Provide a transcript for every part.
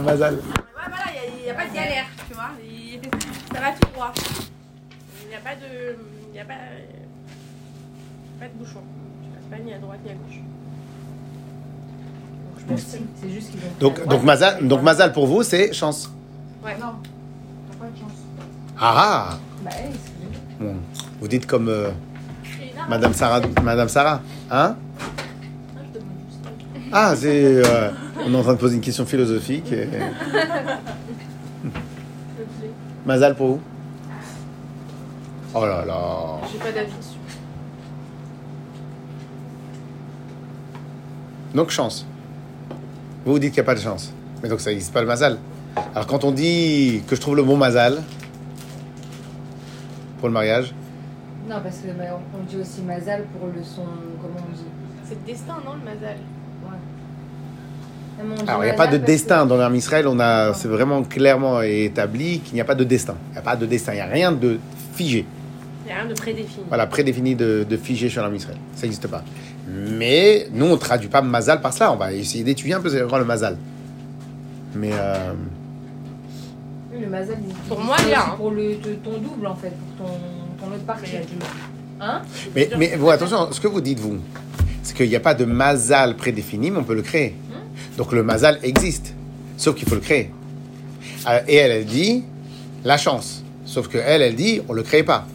Mazal. Ouais, voilà, il n'y a, pas de galère, tu vois. Il- ça va tout droit. Il n'y a pas de. Il n'y a pas. Pas de bouchon. Tu passes pas ni à droite ni à gauche. Donc, je pense que C'est juste qu'ils. Donc, donc, Mazal, donc Mazal pour vous, c'est chance. Ouais. Non, t'as pas de chance? Ah ah Bah, Bon, Vous dites comme euh. Madame Sarah. Madame Sarah. Hein Ah, je demande juste. Ah, c'est. euh, on est en train de poser une question philosophique. et- Mazal pour vous? Oh là là. J'ai pas d'avis dessus. Donc chance. Vous vous dites qu'il n'y a pas de chance. Mais donc ça n'existe pas le Mazal. Alors quand on dit que je trouve le bon Mazal pour le mariage, Non, parce que bah, on on dit aussi Mazal pour le son. Comment on dit? C'est le destin, non, le mazal Ouais. Non, mais on dit alors il n'y a pas de destin dans l'armée Israël. On a, c'est vraiment clairement établi qu'il n'y a pas de destin. Il n'y a pas de destin. Il n'y a rien de figé. Il n'y a rien de prédéfini. Voilà, prédéfini de, de figé sur l'armée Israël. Ça n'existe pas. Mais nous, on ne traduit pas Mazal par cela. On va essayer d'étudier un peu c'est quoi le Mazal. Mais euh, Oui, le Mazal, il- Pour moi, il y a, hein. Pour le, ton double, en fait, pour ton, ton autre partie. Hein? Mais, mais bon, attention, ce que vous dites, vous, c'est qu'il n'y a pas de mazal prédéfini, mais on peut le créer. Donc le mazal existe, sauf qu'il faut le créer. Euh, Et elle, elle dit la chance. Sauf que elle, elle dit on le crée pas.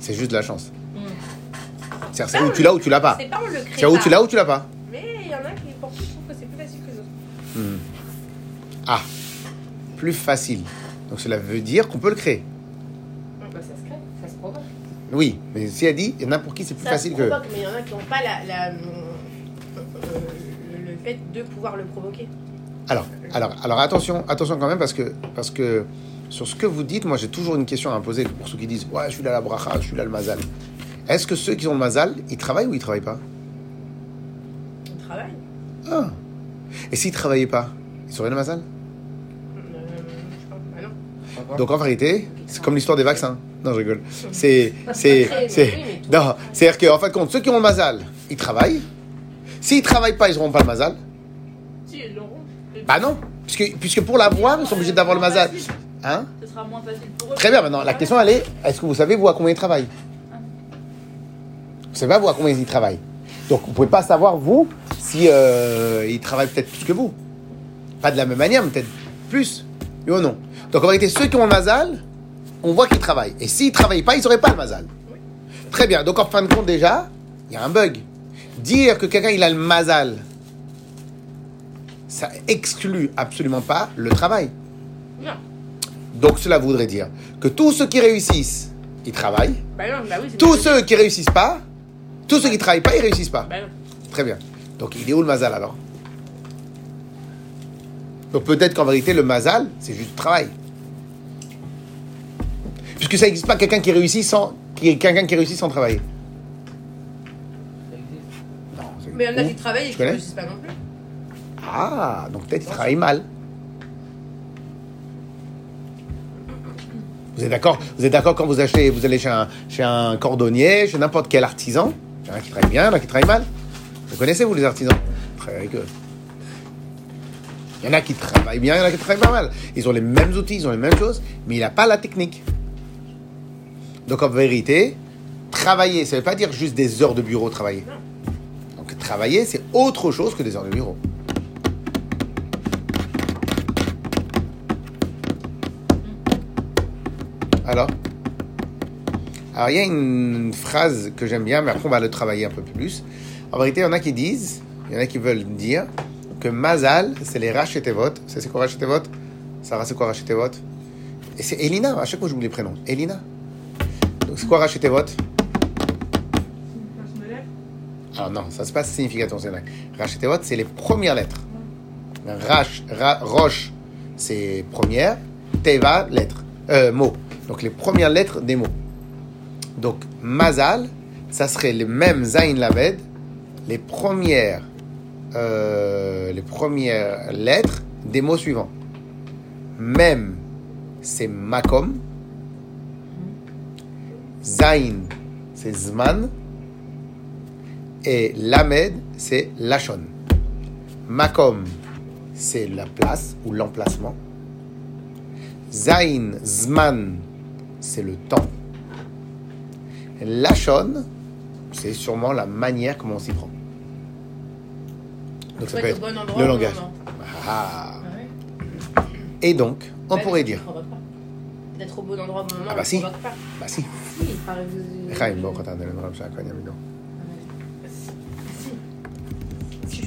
C'est juste de la chance. C'est-à-dire, c'est où tu l'as ou tu l'as pas. C'est pas on le crée. C'est où tu l'as ou tu l'as pas. Mais il y en a qui, pour qui je trouve que c'est plus facile que les autres. Ah, plus facile. Donc cela veut dire qu'on peut le créer. Bah, ça se crée. Ça se provoque. Oui, mais si elle dit, il y en a pour qui c'est plus Ça facile se que. provoque, mais il y en a qui n'ont pas la, la, euh, le fait de pouvoir le provoquer. Alors, alors, alors attention, attention quand même parce que, parce que sur ce que vous dites, moi j'ai toujours une question à poser pour ceux qui disent ouais je suis là la bracha, je suis là le mazal. Est-ce que ceux qui ont le mazal, ils travaillent ou ils travaillent pas? On travaille. Ah. Et s'ils travaillaient pas, ils seraient le mazal? Euh, je pense- bah non. Donc en vérité, c'est comme l'histoire des vaccins. Non, je rigole. C'est, c'est, c'est, non, c'est-à-dire qu'en fin de compte, ceux qui ont le mazal, ils travaillent. S'ils travaillent pas, ils n'auront pas le mazal. Si, ils l'auront. Bah non, puisque, puisque pour l'avoir, ils sont obligés d'avoir le mazal. Hein Ce sera moins facile pour eux. Très bien, maintenant, la question elle est est-ce que vous savez, vous, à combien ils travaillent Vous savez pas, vous, à combien ils travaillent Donc, vous pouvez pas savoir, vous, si euh, ils travaillent peut-être plus que vous. Pas de la même manière, mais peut-être plus. Oui ou non Donc, en vérité, ceux qui ont le mazal, on voit qu'ils travaillent. Et s'ils travaillent pas, ils n'auraient pas le mazal. Très bien, donc en fin de compte, déjà, il y a un bug. Dire que quelqu'un il a le mazal, ça exclut absolument pas le travail. Non. Donc cela voudrait dire que tous ceux qui réussissent, ils travaillent. Bah non, bah oui, Tous ceux qui réussissent pas, tous ceux qui travaillent pas, ils réussissent pas. Bah. Très bien. Donc il est où le mazal alors? Donc peut-être qu'en vérité le mazal, c'est juste le travail. Puisque ça n'existe pas quelqu'un qui réussit sans quelqu'un qui réussit sans travailler. Mais il y en a qui travaillent et qui connais ne réussissent pas non plus. Ah, donc peut-être qu'ils travaillent mal. Vous êtes d'accord Vous êtes d'accord quand vous achetez, vous allez chez un, chez un cordonnier, chez n'importe quel artisan Il y en a qui travaillent bien, il y en a qui travaillent mal. Vous connaissez, vous, les artisans? Il y en a qui travaillent bien, il y en a qui travaillent pas mal. Ils ont les mêmes outils, ils ont les mêmes choses, mais il n'a pas la technique. Donc en vérité, travailler, ça ne veut pas dire juste des heures de bureau travailler. Travailler, c'est autre chose que des heures de bureau. Alors? Alors, il y a une phrase que j'aime bien, mais après, on va le travailler un peu plus. En vérité, il y en a qui disent, il y en a qui veulent dire que Mazal, c'est les Rachetevot. C'est quoi Rachetevot Sarah, c'est quoi Rachetevot Et c'est Elina, à chaque fois, j'oublie les prénoms. Elina. Donc, c'est quoi Rachetevot Alors, non, ça se passe signification. vrai. Rachetevot, c'est les premières lettres. Rash, ra, Roche, c'est première. Teva, lettre. Euh, mot. Donc les premières lettres des mots. Donc Mazal, ça serait les mêmes Zain Lamed, les premières, euh, les premières lettres des mots suivants. Même, c'est Makom. Zain, c'est Zman. Et Lamed, c'est Lachon. Makom, c'est la place ou l'emplacement. Zain, Zman, c'est le temps. Lachon, c'est sûrement la manière comment on s'y prend. Donc ça peut être bon endroit, le langage. Ah. Ah ouais Et donc, on pourrait dire. D'être au bon endroit au bon moment, Ah bah si. pas. bah si, Si,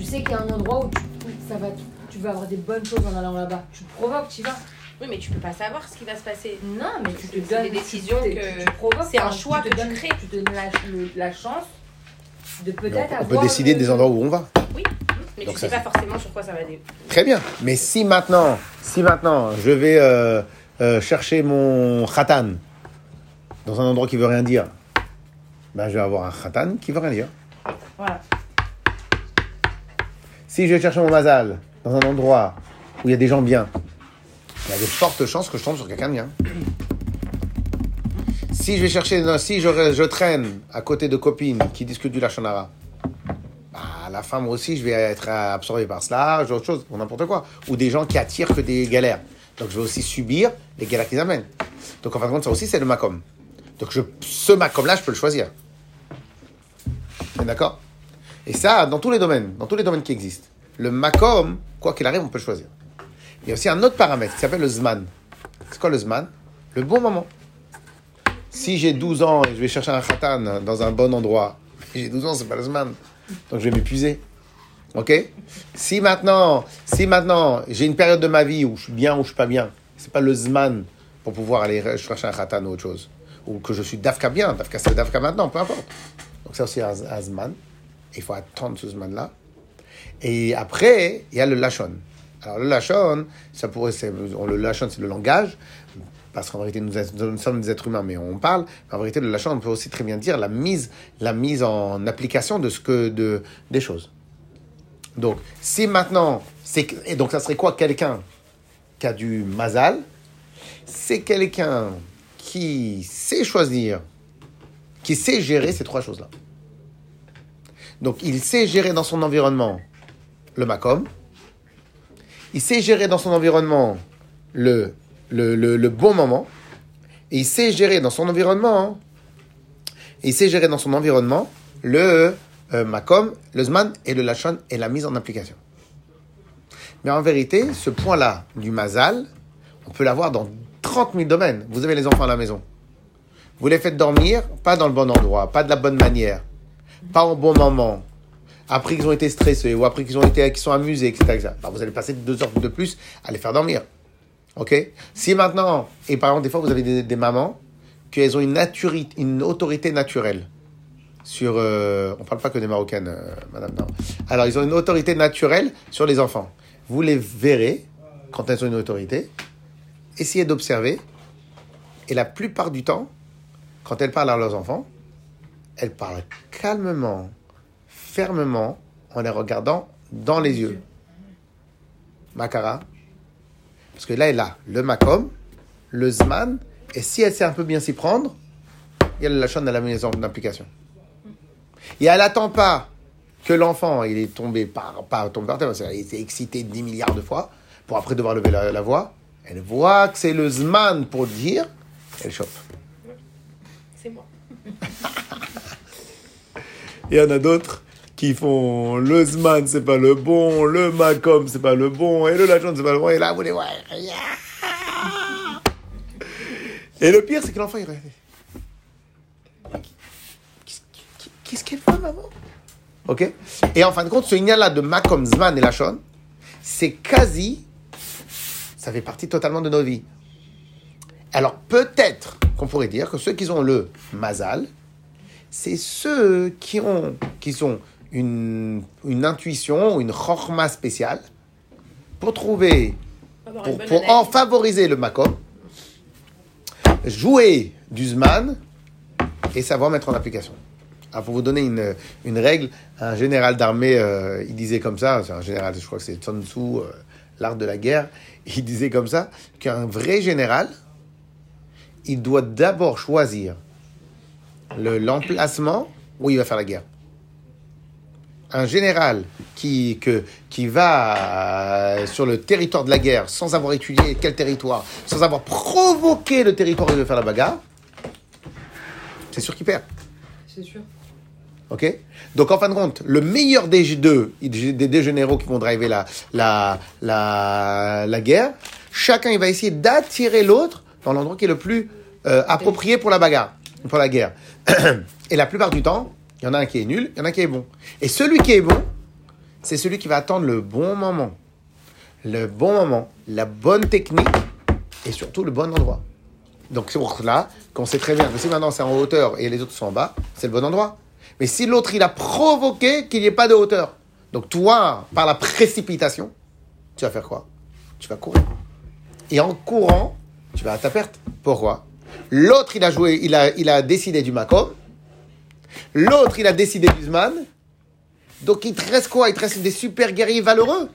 sais qu'il y a un endroit où tu, où ça va, tu vas avoir des bonnes choses en allant là-bas, tu provoques, tu y vas. Oui, mais tu peux pas savoir ce qui va se passer. Non, mais tu te donnes des décisions tu, que- tu provoques, c'est un enfin, choix te que tu donnes- crées. Tu te donnes la, le- la chance de peut-être on, on peut avoir décider le- des endroits où on va. Oui, mais Donc tu ça, sais pas forcément sur quoi ça va dé- Très bien. Mais si maintenant, si maintenant, je vais euh, euh, chercher mon khatan dans un endroit qui veut rien dire, ben je vais avoir un khatan qui veut rien dire. Voilà. Si je vais chercher mon mazal dans un endroit où il y a des gens bien, il y a de fortes chances que je tombe sur quelqu'un de bien. Si je vais chercher, si je, traîne à côté de copines qui discutent du lachonara, bah, la moi aussi, je vais être absorbé par cela, autre chose, ou n'importe quoi. Ou des gens qui attirent que des galères. Donc, je vais aussi subir les galères qu'ils amènent. Donc, en fin de compte, ça aussi, c'est le macom. Donc, je, ce macom-là, je peux le choisir. D'accord? Et ça, dans tous les domaines, dans tous les domaines qui existent. Le macom, quoi qu'il arrive, on peut choisir. Il y a aussi un autre paramètre qui s'appelle le zman. C'est quoi le zman? Le bon moment. Si j'ai 12 ans et je vais chercher un khatan dans un bon endroit, j'ai 12 ans, c'est pas le zman. Donc je vais m'épuiser. Ok? Si maintenant, si maintenant j'ai une période de ma vie où je suis bien ou je suis pas bien, c'est pas le zman pour pouvoir aller chercher un khatan ou autre chose. Ou que je suis dafka bien, dafka c'est dafka maintenant, peu importe. Donc ça aussi un, un zman. Il faut attendre ce zman-là. Et après, il y a le lachon. Alors le lachon, ça pourrait, on- le lachon c'est le langage, parce qu'en vérité nous, sommes des êtres humains, mais on parle. En vérité, le lachon, on peut aussi très bien dire la mise, la mise en application de ce que, de, des choses. Donc, si maintenant, et donc ça serait quoi quelqu'un qui a du mazal? C'est quelqu'un qui sait choisir, qui sait gérer ces trois choses-là. Donc, il sait gérer dans son environnement le macom. Il sait gérer dans son environnement le, bon moment. Et il sait gérer dans son environnement. Il sait gérer dans son environnement le euh, macom, le zman et le lachon et la mise en application. Mais en vérité, ce point-là du mazal, on peut l'avoir dans 30 000 domaines. Vous avez les enfants à la maison. Vous les faites dormir, pas dans le bon endroit, pas de la bonne manière, pas au bon moment. Après qu'ils ont été stressés ou après qu'ils ont été, qu'ils sont amusés, etc. Alors, vous allez passer deux heures de plus à les faire dormir. Ok? Si maintenant, et par exemple, des fois, vous avez des, mamans qu'elles ont une, une autorité naturelle sur. euh, on parle pas que des Marocaines, euh, madame. Alors, ils ont une autorité naturelle sur les enfants. Vous les verrez quand elles ont une autorité. Essayez d'observer. Et la plupart du temps, quand elles parlent à leurs enfants, elles parlent calmement, fermement, en les regardant dans les yeux. Makara. Parce que là, elle a le makom, le zman, et si elle sait un peu bien s'y prendre, il y a le lachon à la maison d'application. Et elle n'attend pas que l'enfant il est tombé par, pas tombé par terre, parce qu'il a été excité 10 milliards de fois, pour après devoir lever la, la voix. Elle voit que c'est le zman pour dire, elle chope. C'est moi. Il y en a d'autres qui font le Zman, c'est pas le bon, le Macom, c'est pas le bon, et le Lachon, c'est pas le bon, et là, vous les voyez. Et le pire, c'est que l'enfant, il rêve. Qu'est-ce- qu'elle fait, maman? Ok? Et en fin de compte, ce lien-là de Macom, Zman et Lachon, c'est quasi. Ça fait partie totalement de nos vies. Alors, peut-être qu'on pourrait dire que ceux qui ont le Mazal, c'est ceux qui ont, qui une, une intuition, une chorma spéciale pour trouver, pour, pour en favoriser le makom, jouer du zman et savoir mettre en application. Alors pour vous donner une, une règle, un général d'armée, euh, il disait comme ça, c'est un général, je crois que c'est Sun Tzu, euh, l'art de la guerre, il disait comme ça qu'un vrai général, il doit d'abord choisir le- l'emplacement où il va faire la guerre. un général qui, que, qui va euh, sur le territoire de la guerre sans avoir étudié quel territoire, sans avoir provoqué le territoire et de faire la bagarre, c'est sûr qu'il perd. C'est sûr. Ok? Donc en fin de compte, le meilleur des deux, des deux généraux qui vont driver la, la, la, la guerre, chacun il va essayer d'attirer l'autre dans l'endroit qui est le plus euh, approprié pour la bagarre, pour la guerre. Et la plupart du temps, il y en a un qui est nul, il y en a un qui est bon. Et celui qui est bon, c'est celui qui va attendre le bon moment. Le bon moment, la bonne technique et surtout le bon endroit. Donc c'est pour cela qu'on sait très bien que si maintenant c'est en hauteur et les autres sont en bas, c'est le bon endroit. Mais si l'autre il a provoqué qu'il n'y ait pas de hauteur, donc toi, par la précipitation, tu vas faire quoi? Tu vas courir. Et en courant, tu vas à ta perte. Pourquoi? L'autre il a joué, il a, il a décidé du Macom. L'autre il a décidé du Zman. Donc il te reste quoi? Il te reste des super guerriers valeureux.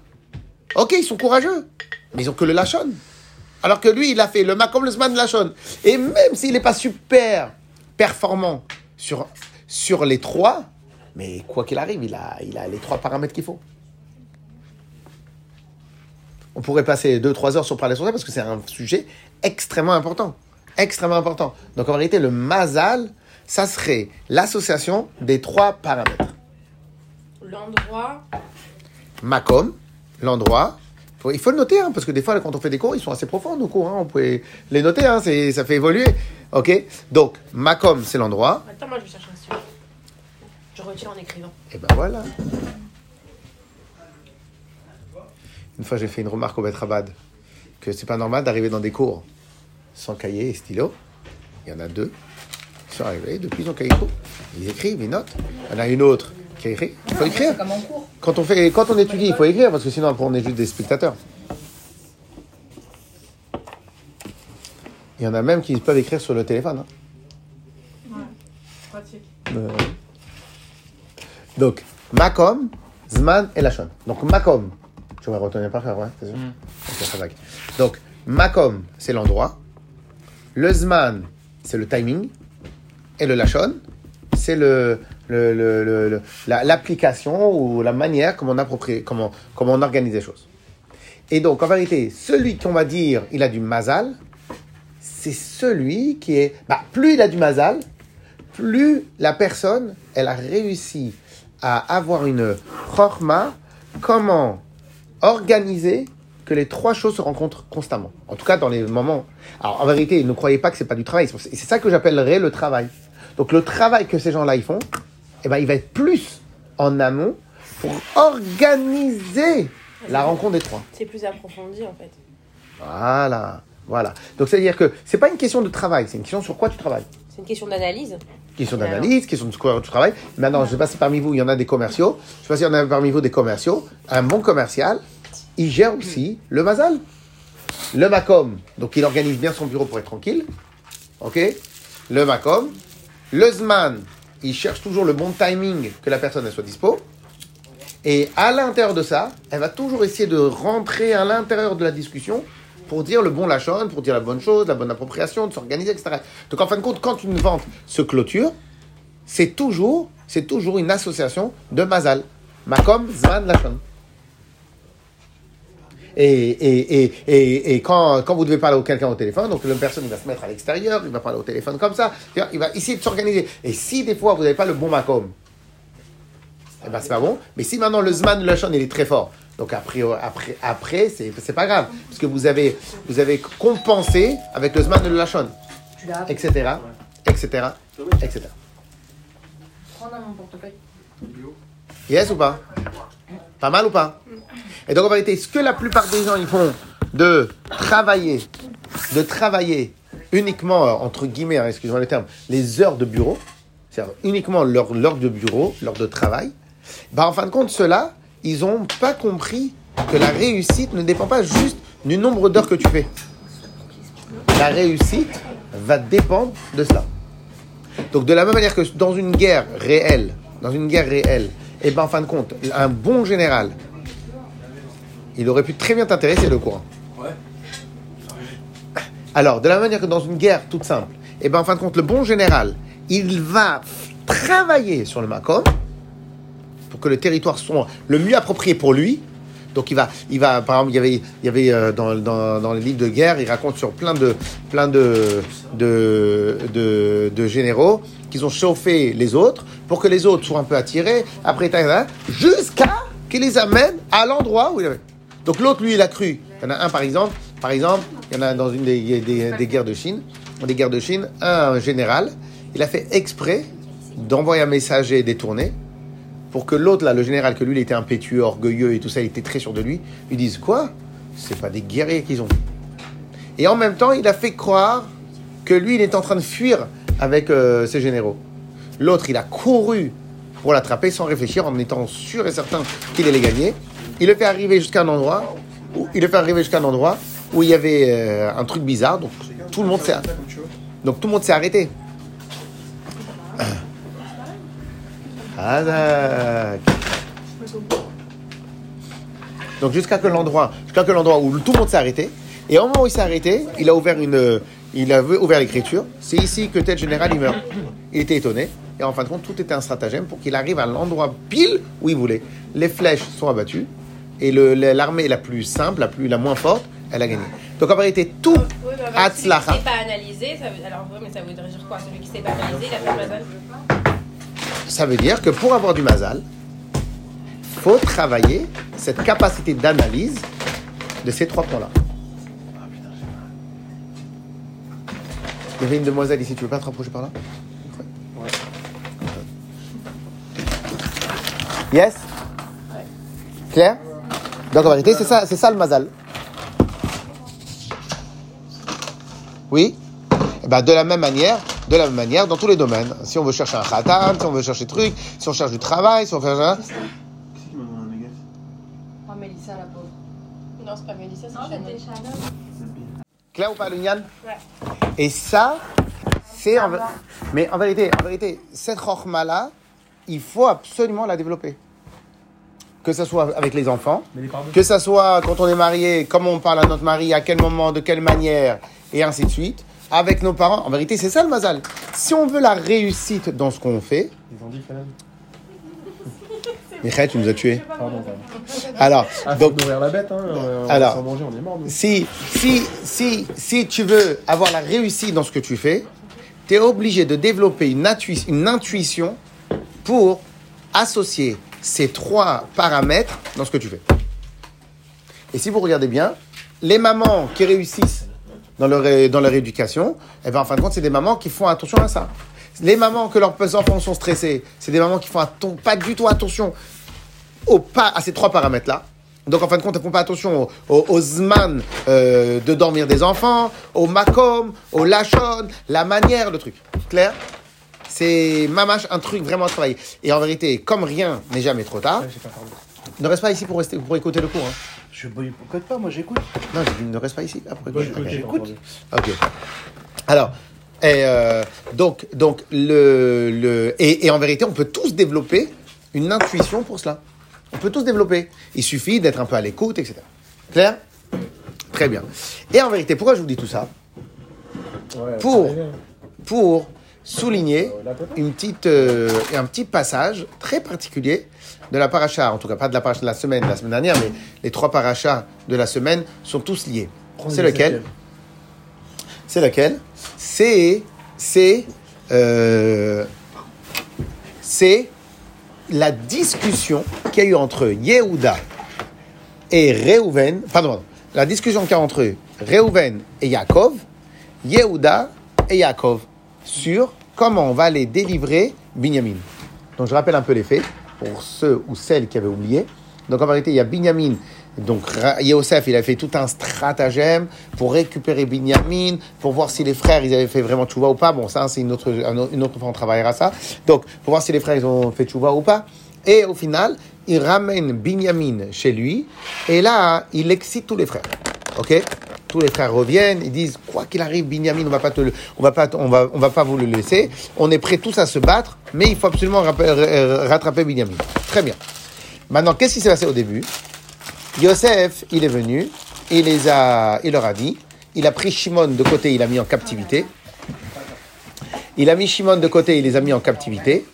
Ok, ils sont courageux, mais ils ont que le Lachon. Alors que lui, il a fait le Macom, le Zman, le Lachon. Et même s'il n'est pas super performant sur, sur les trois, mais quoi qu'il arrive, il a, il a les trois paramètres qu'il faut. On pourrait passer 2-3 heures sur parler sur ça parce que c'est un sujet extrêmement important. Extrêmement important. Donc en réalité, le Mazal, ça serait l'association des trois paramètres. L'endroit. Macom, l'endroit. Il faut le noter, hein, parce que des fois, quand on fait des cours, ils sont assez profonds, nos cours. hein, on peut les noter, hein, ça fait évoluer. Ok? Donc, Macom, c'est l'endroit. Attends, moi je vais chercher un stylo. Je retire en écrivant. Et ben voilà. Une fois, j'ai fait une remarque au Betrabad que c'est pas normal d'arriver dans des cours sans cahier et stylo. Il y en a deux. Ils sont arrivés, depuis ils ont cahier. Ils écrivent, ils notent. Il y en a une autre qui a écrit. Il faut écrire. C'est comme en cours. Quand on, fait, quand on étudie, il faut écrire parce que sinon on est juste des spectateurs. Il y en a même qui peuvent écrire sur le téléphone. hein. Pratique. Euh, Donc, Makom, Zman et Lachon. Donc, Makom, tu vas retenir par cœur, ouais, c'est sûr va. Donc, Makom, c'est l'endroit. Le Zman, c'est le timing. Et le Lachon, c'est le, le, le- le- le- la- l'application ou la manière comment on, approprie, comment, comment on organise les choses. Et donc, en vérité, celui qu'on va dire il a du mazal, c'est celui qui est. Bah, plus il a du mazal, plus la personne, elle a réussi à avoir une chorma, comment organiser que les trois choses se rencontrent constamment. En tout cas, dans les moments. Alors, en vérité, ne croyez pas que c'est pas du travail. C'est ça que j'appellerais le travail. Donc, le travail que ces gens-là ils font, eh ben, il va être plus en amont pour organiser la rencontre des trois. C'est plus approfondi en fait. Voilà, voilà. Donc, c'est-à-dire que c'est pas une question de travail, c'est une question sur quoi tu travailles. C'est une question d'analyse. Question d'analyse, question de quoi tu travailles. Maintenant, je ne sais pas si parmi vous, il y en a des commerciaux. Je ne sais pas s'il y en a parmi vous des commerciaux. Un bon commercial, il gère aussi le mazal. Le Macom, donc il organise bien son bureau pour être tranquille. OK? Le Macom. Le Zman, il cherche toujours le bon timing que la personne soit dispo. Et à l'intérieur de ça, elle va toujours essayer de rentrer à l'intérieur de la discussion pour dire le bon lachon, pour dire la bonne chose, la bonne appropriation, de s'organiser, etc. Donc en fin de compte, quand une vente se clôture, c'est toujours, c'est toujours une association de Mazal. Makom, Zman, Lachon. Et, et, et, et, quand, quand vous devez parler à quelqu'un au téléphone, donc la personne il va se mettre à l'extérieur, il va parler au téléphone comme ça, il va essayer de s'organiser. Et si des fois vous n'avez pas le bon Makom, eh ben c'est pas bon. Mais si maintenant le Zman, Lachon, il est très fort, donc après, après, après c'est, c'est pas grave, parce que vous avez, vous avez compensé avec le Zman Lachon, etc., etc., etc. Mon portefeuille. Yes ou pas? Pas mal ou pas Et donc en vérité, ce que la plupart des gens ils font de travailler, de travailler uniquement, euh, entre guillemets, hein, excusez-moi le terme, les heures de bureau, c'est-à-dire uniquement leur, l'heure de bureau, l'heure de travail, bah en fin de compte, ceux-là, ils n'ont pas compris que la réussite ne dépend pas juste du nombre d'heures que tu fais. La réussite va dépendre de cela. Donc de la même manière que dans une guerre réelle, dans une guerre réelle, et ben en fin de compte, un bon général, il aurait pu très bien t'intéresser le courant. Ouais. Alors, de la manière que dans une guerre toute simple, et ben en fin de compte, le bon général, il va travailler sur le Macom pour que le territoire soit le mieux approprié pour lui. Donc il va, il va, par exemple, il y avait, il y avait euh, dans, dans, dans les livres de guerre, il raconte sur plein de, plein de, de, de, de généraux qu'ils ont chauffé les autres pour que les autres soient un peu attirés. Après, jusqu'à qu'ils les amènent à l'endroit où il avait. Donc l'autre, lui, il a cru. Il y en a un, par exemple, par exemple, il y en a dans une des, des, des guerres de Chine, des guerres de Chine, un général, il a fait exprès d'envoyer un messager détourné pour que l'autre, là, le général, que lui, il était impétueux, orgueilleux et tout ça, il était très sûr de lui, lui dise quoi? C'est pas des guerriers qu'ils ont. Et en même temps, il a fait croire que lui, il est en train de fuir avec euh, ses généraux. L'autre, il a couru pour l'attraper sans réfléchir, en étant sûr et certain qu'il allait gagner. Il le fait arriver jusqu'à un endroit où il le fait arriver jusqu'à un endroit où il y avait euh, un truc bizarre. Donc tout le monde s'est donc tout le monde s'est arrêté. Donc jusqu'à que l'endroit, jusqu'à que l'endroit où tout le monde s'est arrêté, et au moment où il s'est arrêté, il a ouvert une, il a ouvert l'écriture. C'est ici que tel général il meurt. Il était étonné, et en fin de compte, tout était un stratagème pour qu'il arrive à l'endroit pile où il voulait. Les flèches sont abattues, et l'armée la plus simple, la plus, la moins forte, elle a gagné. Donc en vérité, tout Oui, mais en fait, celui Hatzlacha. qui s'est pas analysé, ça veut... alors oui, mais ça voudrait dire quoi? Celui qui s'est pas analysé, il a fait le mazal. Ça veut dire que pour avoir du mazal, faut travailler cette capacité d'analyse de ces trois points-là. Il y avait une demoiselle ici, tu veux pas te rapprocher par là Yes Claire Donc en vérité, c'est ça, c'est ça le mazal. Oui Eh ben, de la même manière, de la même manière dans tous les domaines. Si on veut chercher un khatam, si on veut chercher des trucs, si on cherche du travail, si on fait un... Qui m'a demandé un négatif Oh, Mélissa, la pauvre. Non, c'est pas Mélissa, c'est Chanel. Clair ou pas, Luniane Ouais. Et ça, c'est en... Mais en vérité, en vérité, cette chorma-là, il faut absolument la développer. Que ce soit avec les enfants, les que ce soit quand on est marié, comment on parle à notre mari, à quel moment, de quelle manière, et ainsi de suite. Avec nos parents, en vérité, c'est ça le mazal. Si on veut la réussite dans ce qu'on fait, Ils ont dit. Michael, tu nous as tués. Pardon, pardon. Alors, Ah, donc, nourrir la bête, hein. euh, Alors. va s'en manger, on est mort, nous. si, si, si, si tu veux avoir la réussite dans ce que tu fais, tu es obligé de développer une, intui- une intuition pour associer ces trois paramètres dans ce que tu fais. Et si vous regardez bien, les mamans qui réussissent dans leur, dans leur éducation, eh ben, en fin de compte, c'est des mamans qui font attention à ça. Les mamans que leurs enfants sont stressés, c'est des mamans qui font pas du tout attention au pas, à ces trois paramètres-là. Donc en fin de compte, elles font pas attention au, au, au zman euh, de dormir des enfants, au makom, au lachon, la manière, le truc. Clair C'est mamache, un truc vraiment à travailler. Et en vérité, comme rien n'est jamais trop tard, ne reste pas ici pour, rester, pour écouter le cours. hein. Je boycotte pas, moi j'écoute. Non, j'ai dit ne reste pas ici. Ah, pour écouter. Boycotter, Ok. entendu. Ok. Alors, et, euh, donc, donc le, le, et, et en vérité, on peut tous développer une intuition pour cela. On peut tous développer. Il suffit d'être un peu à l'écoute, etc. Clair? Très bien. Et en vérité, pourquoi je vous dis tout ça? Ouais, Pour-. Pour souligner Euh, une petite, euh, un petit passage très particulier de la paracha, en tout cas pas de la paracha de la semaine, de la semaine dernière, mais les trois parachas de la semaine sont tous liés. C'est le lequel? C'est lequel C'est c'est euh, c'est la discussion qu'il y a eu entre Yehuda et Reuven, pardon, la discussion qu'il y a entre Reuven et Yaakov, Yehuda et Yaakov sur comment on va les délivrer Binyamin. Donc je rappelle un peu les faits pour ceux ou celles qui avaient oublié. Donc en vérité, il y a Binyamin. Donc Yosef, il a fait tout un stratagème pour récupérer Binyamin, pour voir si les frères, ils avaient fait vraiment tchouva ou pas. Bon, ça, c'est une autre, un autre- une autre fois, on travaillera ça. Donc, pour voir si les frères, ils ont fait tchouva ou pas. Et au final, il ramène Binyamin chez lui. Et là, il excite tous les frères. Ok? Tous les frères reviennent, ils disent quoi qu'il arrive, Binyamin, on va pas on va pas, on va, on va pas vous le laisser. On est prêts tous à se battre, mais il faut absolument rapp- euh, rattraper Binyamin. Très bien. Maintenant, qu'est-ce qui s'est passé au début? Yosef, il est venu, il a, leur a dit, il a pris Shimon de côté, il l'a mis en captivité. Il a mis Shimon de côté, il les a mis en captivité.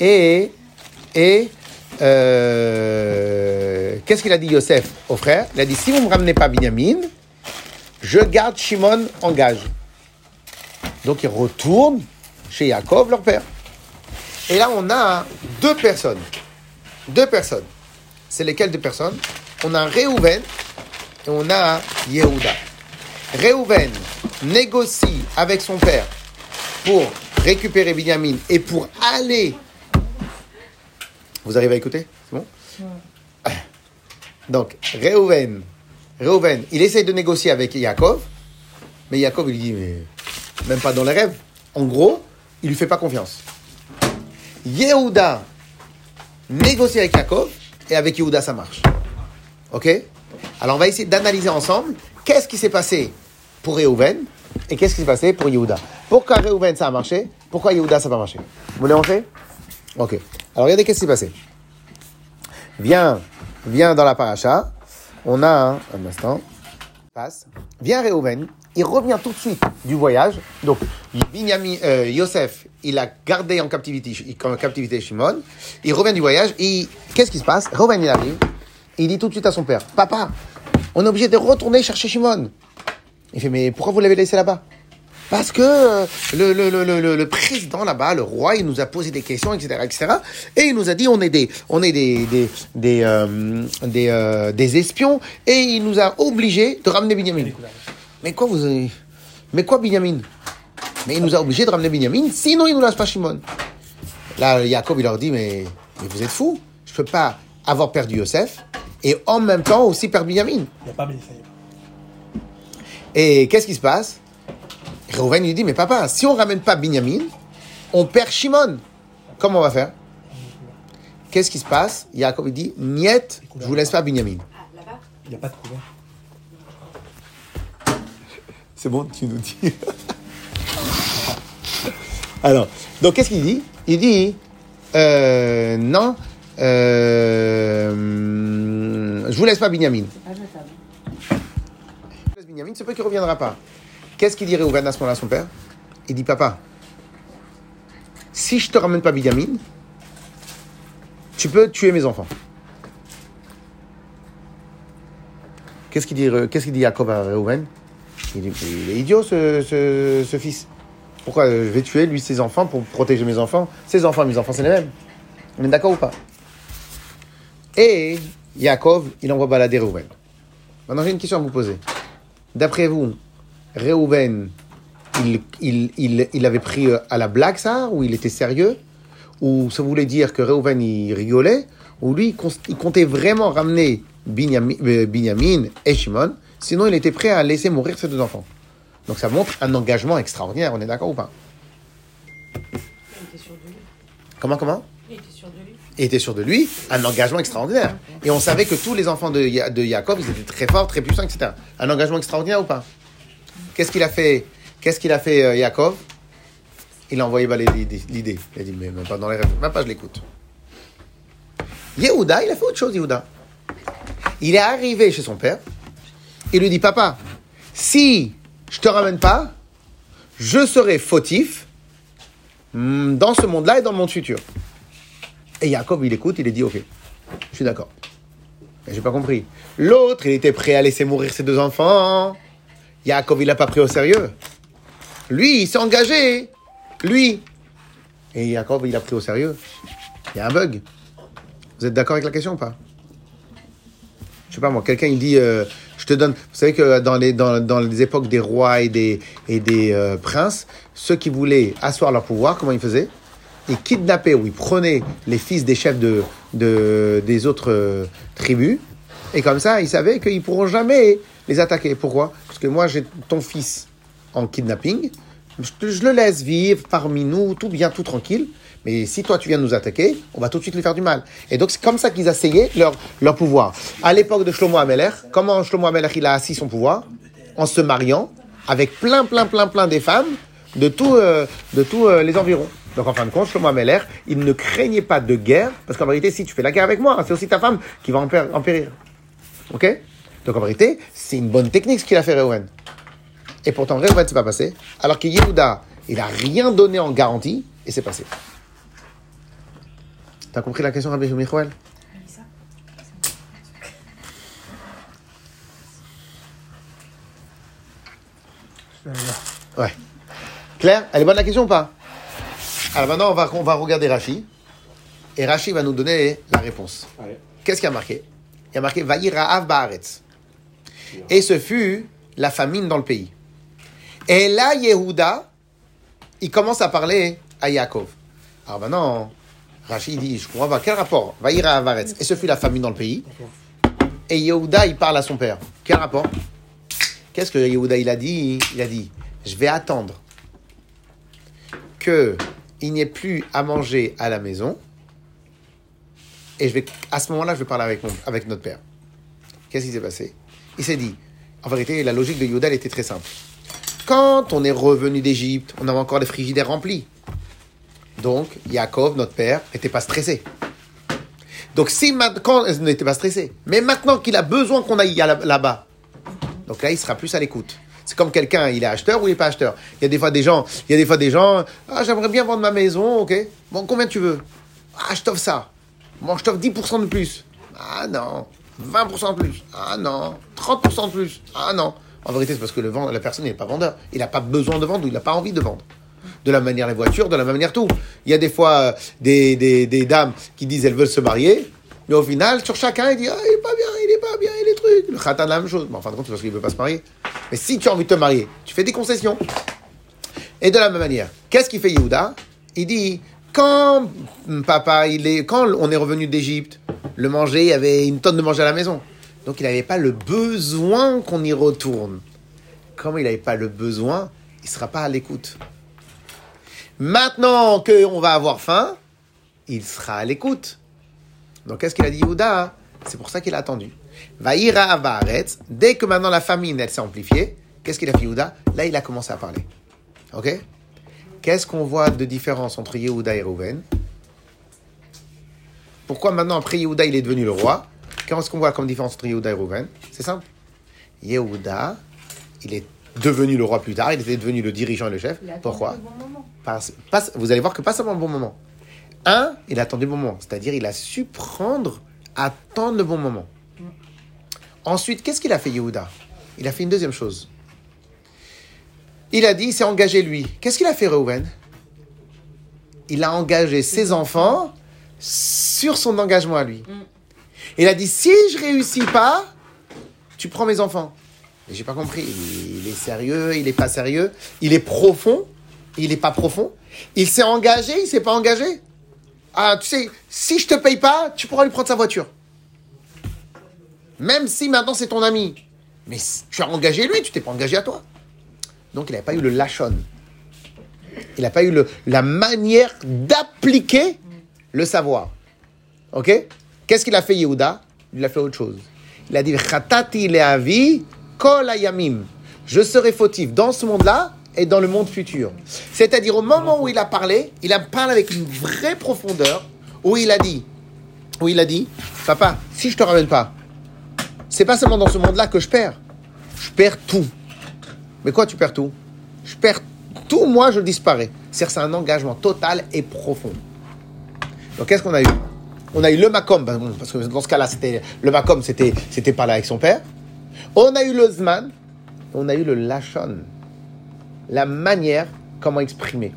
Et, euh, qu'est-ce qu'il a dit Yosef au frère? Il a dit si vous ne me ramenez pas Binyamin, je garde Shimon en gage. Donc ils retournent chez Yaakov, leur père. Et là, on a deux personnes. Deux personnes. C'est lesquelles deux personnes? On a Réhouven et on a Yehuda. Réhouven négocie avec son père pour récupérer Binyamin et pour aller. Vous arrivez à écouter? C'est bon? Donc, Réhouven, Réhouven, il essaye de négocier avec Yaakov, mais Yaakov, il dit, mais même pas dans les rêves. En gros, il lui fait pas confiance. Yehuda négocie avec Yaakov, et avec Yehuda, ça marche. Ok? Alors, on va essayer d'analyser ensemble qu'est-ce qui s'est passé pour Réhouven et qu'est-ce qui s'est passé pour Yehuda. Pourquoi Réhouven, ça a marché? Pourquoi Yehuda, ça n'a pas marché? Vous voulez rentrer? Ok. Alors, regardez qu'est-ce qui s'est passé. Viens, viens dans la paracha. On a un, un instant. Passe. Viens Réhouven. Il revient tout de suite du voyage. Donc, Binyamin, euh, Yosef, il a gardé en captivité, en captivité Shimon. Il revient du voyage. Et qu'est-ce qui se passe? Réhouven, il arrive. Il dit tout de suite à son père Papa, on est obligé de retourner chercher Shimon. Il fait Mais pourquoi vous l'avez laissé là-bas? Parce que euh, le, le, le, le, président là-bas, le roi, il nous a posé des questions, etc., etc. Et il nous a dit on est des, on est des, des, des, euh, des, euh, des espions. Et il nous a obligés de ramener Binyamin. Mais quoi vous. Mais quoi Binyamin? Mais il nous a obligés de ramener Binyamin, sinon il nous lâche pas Shimon. Là, Jacob, il leur dit mais, mais vous êtes fous Je peux pas avoir perdu Yosef et en même temps aussi perdre Binyamin. Il n'y a pas Bénéfaï. Et qu'est-ce qui se passe? Reuven lui dit, mais papa, si on ramène pas Binyamin, on perd Shimon. Comment on va faire? Qu'est-ce qui se passe? Jacob il dit, Niet, je vous laisse pas Binyamin. Il n'y a pas de couvert. C'est bon, tu nous dis. Alors, donc qu'est-ce qu'il dit? Il dit, euh, non, euh, je vous laisse pas Binyamin. Jetable. Je laisse Binyamin, c'est pas qu'il reviendra pas. Qu'est-ce qu'il dit Réhouven à ce moment-là à son père? Il dit, papa, si je te ramène pas Binyamin, tu peux tuer mes enfants. Qu'est-ce qu'il dit, qu'est-ce qu'il dit Jacob à Réhouven il, dit, il est idiot ce, ce, ce fils. Pourquoi je vais tuer lui ses enfants pour protéger mes enfants? Ses enfants mes enfants, c'est les mêmes. On est d'accord ou pas? Et Yaakov, il envoie balader Réhouven. Maintenant, j'ai une question à vous poser. D'après vous, Réhouven, il, il, il, il avait pris euh, à la blague ça Ou il était sérieux? Ou ça voulait dire que Réhouven, il rigolait? Ou lui, il comptait vraiment ramener Binyamin, euh, Binyamin et Shimon? Sinon, il était prêt à laisser mourir ses deux enfants. Donc ça montre un engagement extraordinaire, on est d'accord ou pas? Comment, comment? Il était sûr de était sûr de lui, un engagement extraordinaire. Et on savait que tous les enfants de, Ya- de Jacob, ils étaient très forts, très puissants, etc. Un engagement extraordinaire ou pas? Qu'est-ce qu'il a fait Qu'est-ce qu'il a fait euh, Jacob Il a envoyé balayer l'idée. Il a dit, mais même pas dans les rêves, même pas je l'écoute. Yehuda, il a fait autre chose, Yehuda. Il est arrivé chez son père, il lui dit, papa, si je te ramène pas, je serai fautif hmm, dans ce monde-là et dans le monde futur. Et Jacob, il écoute, il est dit, ok, je suis d'accord. J'ai pas compris. L'autre, il était prêt à laisser mourir ses deux enfants. Jacob, il l'a pas pris au sérieux. Lui, il s'est engagé. Lui. Et Jacob, il a pris au sérieux. Il y a un bug. Vous êtes d'accord avec la question ou pas? Je sais pas moi, quelqu'un il dit, euh, je te donne. Vous savez que dans les, époques des rois et des, et des euh, princes, ceux qui voulaient asseoir leur pouvoir, comment ils faisaient? Ils kidnappaient ou ils prenaient les fils des chefs de, de, des autres euh, tribus. Et comme ça, ils savaient qu'ils pourront jamais les attaquer. Pourquoi? Parce que moi, j'ai ton fils en kidnapping. Je, le laisse vivre parmi nous, tout bien, tout tranquille. Mais si toi, tu viens nous attaquer, on va tout de suite lui faire du mal. Et donc, c'est comme ça qu'ils asseyaient leur, leur pouvoir. À l'époque de Shlomo Ameler, comment Shlomo Ameler, il a assis son pouvoir? En se mariant avec plein, plein, plein, plein des femmes de tous euh, de euh, les environs. Donc, en fin de compte, Shlomo Ameler, il ne craignait pas de guerre, parce qu'en vérité, si tu fais la guerre avec moi, c'est aussi ta femme qui va en, pér- en périr. Ok? Donc, en vérité, c'est une bonne technique ce qu'il a fait Reuven. Et pourtant, Reuven, c'est pas passé. Alors que Yehuda, il a rien donné en garantie, et c'est passé. T'as compris la question, Rabbi Michoel Ouais. Claire, elle est bonne la question ou pas? Alors maintenant, on va, on va regarder Rachi. Et Rachi va nous donner la réponse. Qu'est-ce qu'il y a marqué? Il y a marqué Vaïra Baaretz. Et ce fut la famine dans le pays. Et là, Yehuda, il commence à parler à Yaakov. Alors maintenant, Rachid dit, je comprends pas, quel rapport? Vaïra Av Baaretz. Et ce fut la famine dans le pays. Et Yehuda, il parle à son père. Quel rapport? Qu'est-ce que Yehuda, il a dit? Il a dit, je vais attendre que il n'y ait plus à manger à la maison. Et je vais, à ce moment-là, je vais parler avec, mon, avec notre père. Qu'est-ce qui s'est passé? Il s'est dit, en vérité, la logique de Yehuda, elle était très simple. Quand on est revenu d'Égypte, on avait encore les frigidaires remplis. Donc, Yaakov, notre père, n'était pas stressé. Donc, si maintenant, il n'était pas stressé, mais maintenant qu'il a besoin qu'on aille là- là-bas, donc là, il sera plus à l'écoute. C'est comme quelqu'un, il est acheteur ou il n'est pas acheteur. Il y a des fois des gens, il y a des fois des gens, ah, j'aimerais bien vendre ma maison, ok. Bon, combien tu veux Ah, je t'offre ça. Bon, je t'offre 10% de plus. Ah non. 20% de plus. Ah non. 30% de plus. Ah non. En vérité, c'est parce que la personne n'est pas vendeur. Il n'a pas besoin de vendre ou il n'a pas envie de vendre. De la manière les voitures, de la manière tout. Il y a des fois euh, des, dames qui disent elles veulent se marier, mais au final, sur chacun, il dit ah, il est pas bien, il est pas bien, il est truc. Le khatan, la même chose. Mais en fin de compte, c'est parce qu'il veut pas se marier. Mais si tu as envie de te marier, tu fais des concessions. Et de la même manière, qu'est-ce qu'il fait Yehuda? Il dit quand hum, papa, il est, quand on est revenu d'Égypte, le manger, il y avait une tonne de manger à la maison. Donc il n'avait pas le besoin qu'on y retourne. Comme il n'avait pas le besoin, il ne sera pas à l'écoute. Maintenant qu'on va avoir faim, il sera à l'écoute. Donc qu'est-ce qu'il a dit Yehuda? C'est pour ça qu'il a attendu. Vaïra Avaretz, dès que maintenant la famine elle s'est amplifiée, qu'est-ce qu'il a fait Yehuda Là il a commencé à parler. Ok Qu'est-ce qu'on voit de différence entre Yehuda et Reuven Pourquoi maintenant après Yehuda il est devenu le roi Qu'est-ce qu'on voit comme différence entre Yehuda et Reuven C'est simple. Yehuda, il est devenu le roi plus tard, il était devenu le dirigeant et le chef. Il Pourquoi le bon moment. Parce- pas- vous allez voir que pas seulement le bon moment. Un, il a attendu le bon moment. C'est-à-dire, il a su prendre, attendre le bon moment. Ensuite, qu'est-ce qu'il a fait, Yehuda? Il a fait une deuxième chose. Il a dit, il s'est engagé lui. Qu'est-ce qu'il a fait, Reuven? Il a engagé ses enfants sur son engagement à lui. Il a dit, si je réussis pas, tu prends mes enfants. Et J'ai pas compris. Il, il est sérieux, il est pas sérieux. Il est profond, il est pas profond. Il s'est engagé, il s'est pas engagé. Ah, tu sais, si je te paye pas, tu pourras lui prendre sa voiture. Même si maintenant c'est ton ami. Mais tu as engagé lui, tu t'es pas engagé à toi. Donc il n'a pas eu le lachon. Il n'a pas eu le- la manière d'appliquer le savoir. Ok? Qu'est-ce qu'il a fait Yehuda? Il a fait autre chose. Il a dit Chatati leavi kol ayamim. Je serai fautif dans ce monde-là et dans le monde futur. C'est-à-dire au moment où il a parlé, il a parlé avec une vraie profondeur, où il a dit, où il a dit, papa, si je te ramène pas, c'est pas seulement dans ce monde-là que je perds. Je perds tout. Mais quoi, tu perds tout? Je perds tout, moi, je disparais. C'est-à-dire, c'est un engagement total et profond. Donc, qu'est-ce qu'on a eu? On a eu le Macom, ben parce que dans ce cas-là, c'était le Macom, c'était, c'était parler avec son père. On a eu le Zman, on a eu le Lachon, la manière comment exprimer.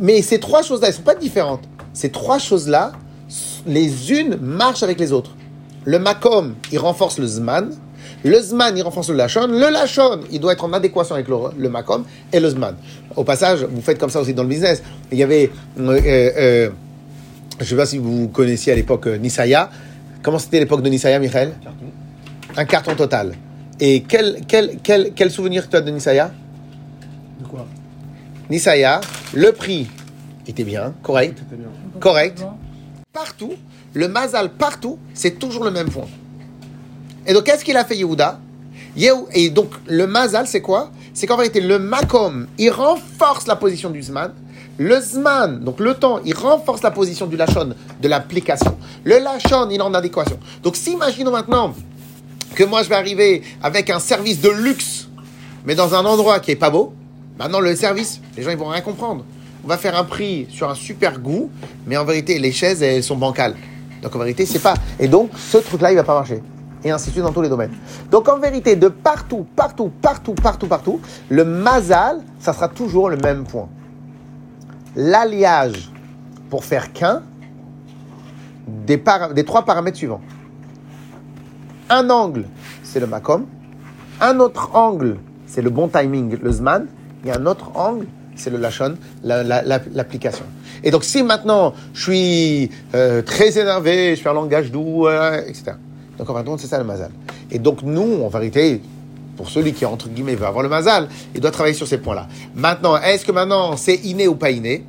Mais ces trois choses-là, elles ne sont pas différentes. Ces trois choses-là, les unes marchent avec les autres. Le Makom, il renforce le Zman. Le Zman, il renforce le Lachon. Le Lachon, il doit être en adéquation avec le, le Makom et le Zman. Au passage, vous faites comme ça aussi dans le business. Il y avait, euh, euh, je ne sais pas si vous connaissiez à l'époque euh, Nisaya. Comment c'était l'époque de Nisaya, Michael? Carton. Un carton total. Et quel, quel, quel, quel souvenir tu as de Nisaya? De quoi? Nisaya, le prix était bien, correct. C'était bien. Correct. Partout, le mazal partout, c'est toujours le même point. Et donc, qu'est-ce qu'il a fait Yehuda? Yehu- Et donc, le mazal, c'est quoi? C'est qu'en vérité, le makom, il renforce la position du zman. Le zman, donc le temps, il renforce la position du lachon, de l'application. Le lachon, il est en adéquation. Donc, si imaginons maintenant que moi, je vais arriver avec un service de luxe, mais dans un endroit qui est pas beau, maintenant, le service, les gens, ils vont rien comprendre. on va faire un prix sur un super goût, mais en vérité, les chaises, elles sont bancales. Donc en vérité, c'est pas. Et donc, ce truc-là, il va pas marcher. Et ainsi de suite dans tous les domaines. Donc en vérité, de partout, partout, partout, partout, partout, le mazal, ça sera toujours le même point. L'alliage pour faire qu'un des, trois paramètres suivants. Un angle, c'est le makom. Un autre angle, c'est le bon timing, le zman. Et un autre angle, c'est le lachon, la- la- la- l'application. Et donc, si maintenant je suis euh, très énervé, je fais un langage doux, euh, etc. Donc, en fin de compte, c'est ça le mazal. Et donc, nous, en vérité, pour celui qui, entre guillemets, veut avoir le mazal, il doit travailler sur ces points-là. Maintenant, est-ce que maintenant c'est inné ou pas inné?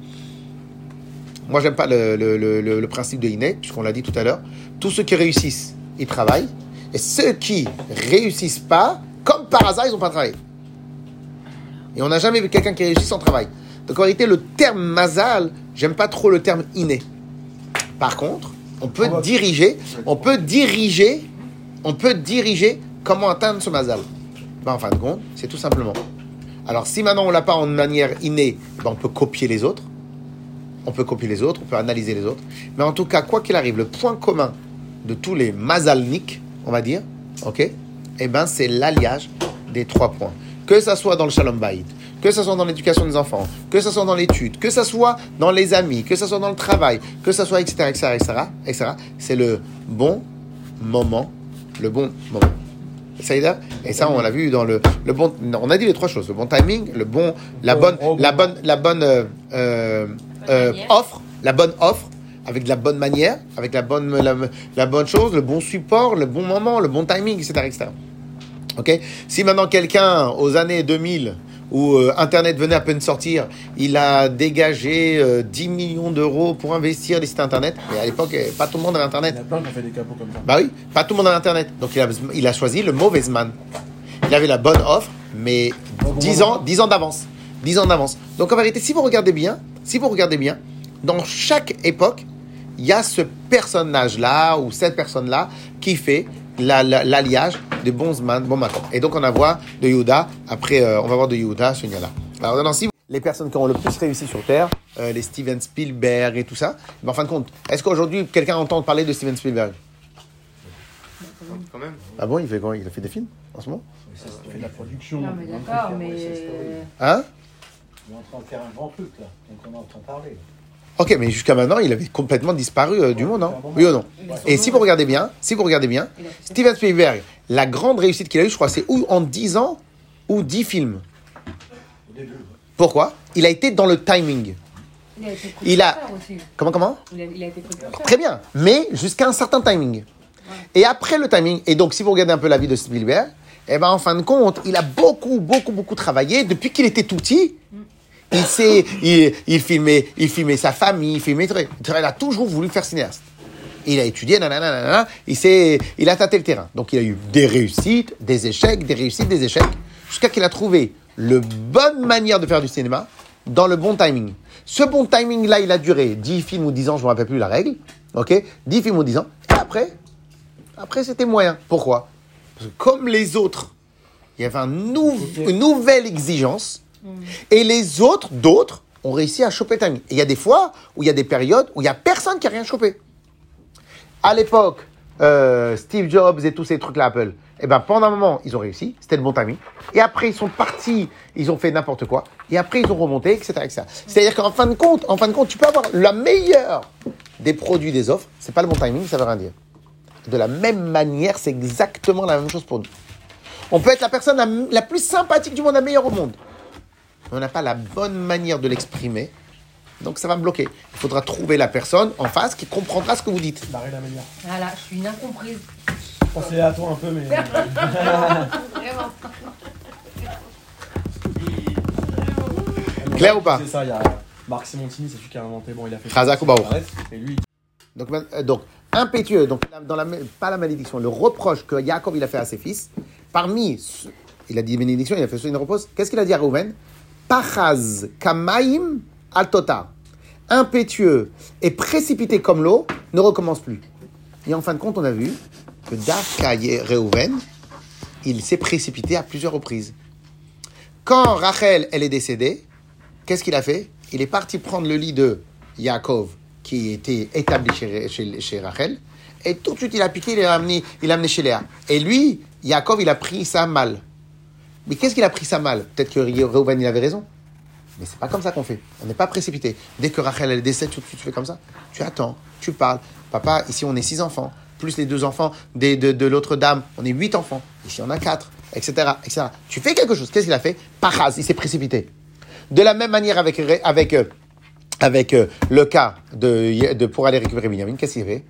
Moi, j'aime pas le, principe de inné, puisqu'on l'a dit tout à l'heure. Tous ceux qui réussissent, ils travaillent. Et ceux qui réussissent pas, comme par hasard, ils n'ont pas travaillé. Et on n'a jamais vu quelqu'un qui réussit sans travail. Donc en réalité, le terme mazal, j'aime pas trop le terme inné. Par contre, on peut On diriger, on peut diriger, on peut diriger comment atteindre ce mazal. Ben, en fin de compte, c'est tout simplement. Alors si maintenant on l'a pas en manière innée, ben, on peut copier les autres. On peut copier les autres, on peut analyser les autres. Mais en tout cas, quoi qu'il arrive, le point commun de tous les mazalniks, on va dire, ok, eh ben c'est l'alliage des trois points. Que ça soit dans le shalom bayit, que ça soit dans l'éducation des enfants, que ça soit dans l'étude, que ça soit dans les amis, que ça soit dans le travail, que ça soit etc etc etc etc. C'est le bon moment, le bon moment. Ça y est, et ça on l'a vu dans le, le bon. On a dit les trois choses le bon timing, le bon, la Bon, bonne, bon la bonne, la bonne euh, euh, euh, offre, la bonne offre avec de la bonne manière, avec la bonne, la, la bonne chose, le bon support, le bon moment, le bon timing, etc. etc. Ok? Si maintenant quelqu'un, aux années 2000, où euh, Internet venait à peine sortir, il a dégagé euh, 10 millions d'euros pour investir les sites Internet, mais à l'époque, pas tout le monde avait Il Internet. y en a plein qui ont fait des capots comme ça. Bah oui, pas tout le monde avait Internet. Donc il a, il a choisi le mauvais man. Il avait la bonne offre, mais Bon, bon 10 moment. ans, 10 ans d'avance. 10 ans d'avance. Donc en vérité, si vous regardez bien, si vous regardez bien, dans chaque époque, il y a ce personnage-là ou cette personne-là qui fait la- la- l'alliage des bons man, bon matin. Et donc on va voir de Yehuda, après euh, on va voir de Yehuda ce là Alors dans si les personnes qui ont le plus réussi sur Terre, euh, les Steven Spielberg et tout ça, mais en fin de compte, est-ce qu'aujourd'hui quelqu'un entend parler de Steven Spielberg? Quand même. Ah bon, il fait quoi? Il a fait des films en ce moment? Il fait de la production. Non, mais d'accord, mais. Hein On est en train de faire un grand truc là, donc on est en train de parler. Ok, mais jusqu'à maintenant, il avait complètement disparu euh, du monde, hein Oui ou non Et si vous regardez bien, si vous regardez bien. Steven Spielberg, la grande réussite qu'il a eue, je crois, c'est ou en 10 ans ou 10 films. Pourquoi? Il a été dans le timing. Il a été Il a- précurseur aussi. Comment, comment? Il a, il a été. Très bien, mais jusqu'à un certain timing. Et après le timing, et donc si vous regardez un peu la vie de Spielberg, eh ben en fin de compte, il a beaucoup, beaucoup, beaucoup travaillé depuis qu'il était tout petit. Il sait, il, il filmait, il filmait sa famille, il filmait, il a toujours voulu faire cinéaste. Il a étudié, nanana, nanana, il s'est, il a tâté le terrain. Donc il a eu des réussites, des échecs, des réussites, des échecs, jusqu'à qu'il a trouvé le bonne manière de faire du cinéma dans le bon timing. Ce bon timing là, il a duré 10 films ou 10 ans, je ne me rappelle plus la règle. OK? 10 films ou 10 ans. Et après, après c'était moyen. Pourquoi? Parce que comme les autres, il y avait un nou- une nouvelle exigence et les autres, d'autres, ont réussi à choper timing. Et il y a des fois où il y a des périodes où il n'y a personne qui a rien chopé. À l'époque, euh, Steve Jobs et tous ces trucs-là, Apple, eh ben, pendant un moment, ils ont réussi, c'était le bon timing. Et après, ils sont partis, ils ont fait n'importe quoi. Et après, ils ont remonté, etc. etc. C'est-à-dire qu'en fin de compte, en fin de compte, tu peux avoir la meilleure des produits, des offres. C'est pas le bon timing, ça veut rien dire. De la même manière, c'est exactement la même chose pour nous. On peut être la personne la, la plus sympathique du monde, la meilleure au monde. Mais on n'a pas la bonne manière de l'exprimer. Donc ça va me bloquer. Il faudra trouver la personne en face qui comprendra ce que vous dites. Barrer la manière. Voilà, je suis une incomprise. Je pensais à toi un peu, mais. Vraiment. Clair ou pas C'est ça, il y a Marc Simontini, c'est celui qui a inventé. Bon, il a fait. Chazak ou. Et lui, Donc, euh, donc impétueux, donc dans la, pas la malédiction, le reproche que Jacob il a fait à ses fils, parmi, ce- il a dit bénédiction, il a fait une repose, qu'est-ce qu'il a dit à Reuven? Pachaz kamaim al totar. Impétueux et précipité comme l'eau, ne recommence plus. Et en fin de compte, on a vu que Dafka Reuven, il s'est précipité à plusieurs reprises. Quand Rachel, elle est décédée, qu'est-ce qu'il a fait? Il est parti prendre le lit de Yaakov, qui était établi chez, Rachel, et tout de suite il a piqué, il l'a amené, il amené chez Léa. Et lui, Yaakov, il a pris ça mal. Mais qu'est-ce qu'il a pris ça mal Peut-être que Reuven, il avait raison. Mais c'est pas comme ça qu'on fait. On n'est pas précipité. Dès que Rachel elle décède, tout de tu fais comme ça. Tu attends, tu parles. Papa, ici on est six enfants, plus les deux enfants de, de l'autre dame, on est huit enfants. Ici on a quatre, etc., etc. Tu fais quelque chose. Qu'est-ce qu'il a fait Paras, il s'est précipité. De la même manière avec avec euh, avec euh, le cas de, de pour aller récupérer Benjamin, qu'est-ce qu'il fait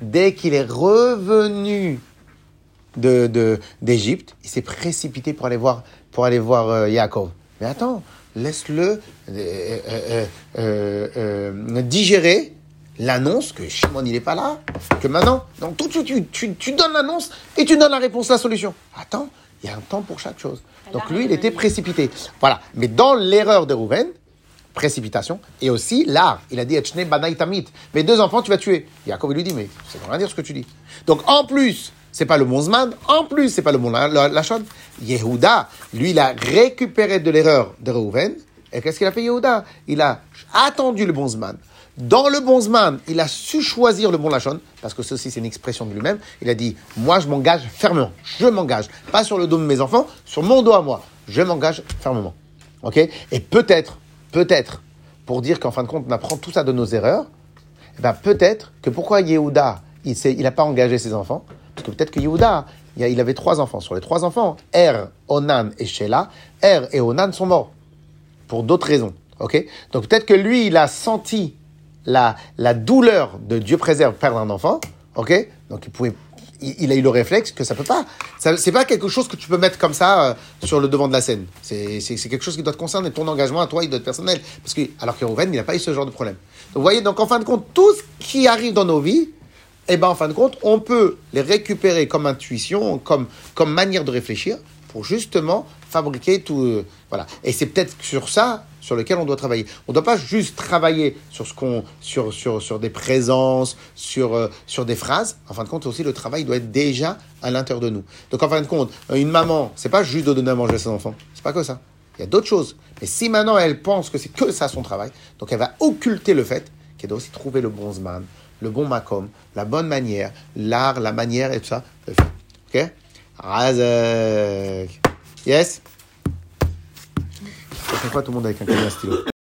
Dès qu'il est revenu de, de- d'Égypte, il s'est précipité pour aller voir, pour aller voir euh, Yaakov. Mais attends, laisse-le euh, euh, digérer l'annonce que Shimon il n'est pas là, que maintenant, donc tout de suite tu, tu, tu donnes l'annonce et tu donnes la réponse, la solution. Attends, il y a un temps pour chaque chose. Donc lui, il était précipité. Voilà. Mais dans l'erreur de Rouven, précipitation, et aussi l'art. Il a dit Etchne Banaï Tamit. Mes deux enfants, tu vas tuer. Yaakov, il lui dit, mais c'est rien dire ce que tu dis. Donc en plus, c'est pas le bon Zman, en plus, c'est pas le bon la- la- Lachon. Yehuda, lui, il a récupéré de l'erreur de Reuven. Et qu'est-ce qu'il a fait, Yehuda? Il a attendu le bon Zman. Dans le bon Zman, il a su choisir le bon Lachon, parce que ceci, c'est une expression de lui-même. Il a dit, moi, je m'engage fermement. Je m'engage. Pas sur le dos de mes enfants, sur mon dos à moi. Je m'engage fermement. OK? Et peut-être, peut-être, pour dire qu'en fin de compte, on apprend tout ça de nos erreurs, eh ben peut-être que pourquoi Yehuda, il n'a pas engagé ses enfants Peut-être que Yehuda, il, avait trois enfants. Sur les trois enfants, Er, Onan et Sheila, Er et Onan sont morts. Pour d'autres raisons. OK? Donc peut-être que lui, il a senti la, la douleur de Dieu préserve perdre un enfant. OK? Donc il pouvait. Il, a eu le réflexe que ça peut pas. C'est pas quelque chose que tu peux mettre comme ça euh, sur le devant de la scène. C'est quelque chose qui doit te concerner. Ton engagement à toi, il doit être personnel. Parce que, alors que Rouven, il n'a pas eu ce genre de problème. Donc, vous voyez, donc en fin de compte, tout ce qui arrive dans nos vies, eh ben, en fin de compte, on peut les récupérer comme intuition, comme, comme manière de réfléchir, pour justement fabriquer tout. euh, voilà. Et c'est peut-être sur ça sur lequel on doit travailler. On ne doit pas juste travailler sur ce qu'on, sur, sur, sur des présences, sur, euh, sur des phrases. En fin de compte, aussi, le travail doit être déjà à l'intérieur de nous. Donc, en fin de compte, une maman, c'est pas juste de donner à manger à ses enfants. C'est pas que ça. Il y a d'autres choses. Mais si maintenant elle pense que c'est que ça son travail, donc elle va occulter le fait qu'elle doit aussi trouver le bon zman, le bon makom, la bonne manière, l'art, la manière et tout ça. Ok? Razak. Yes? Prochaine fois, tout le monde avec un stylo?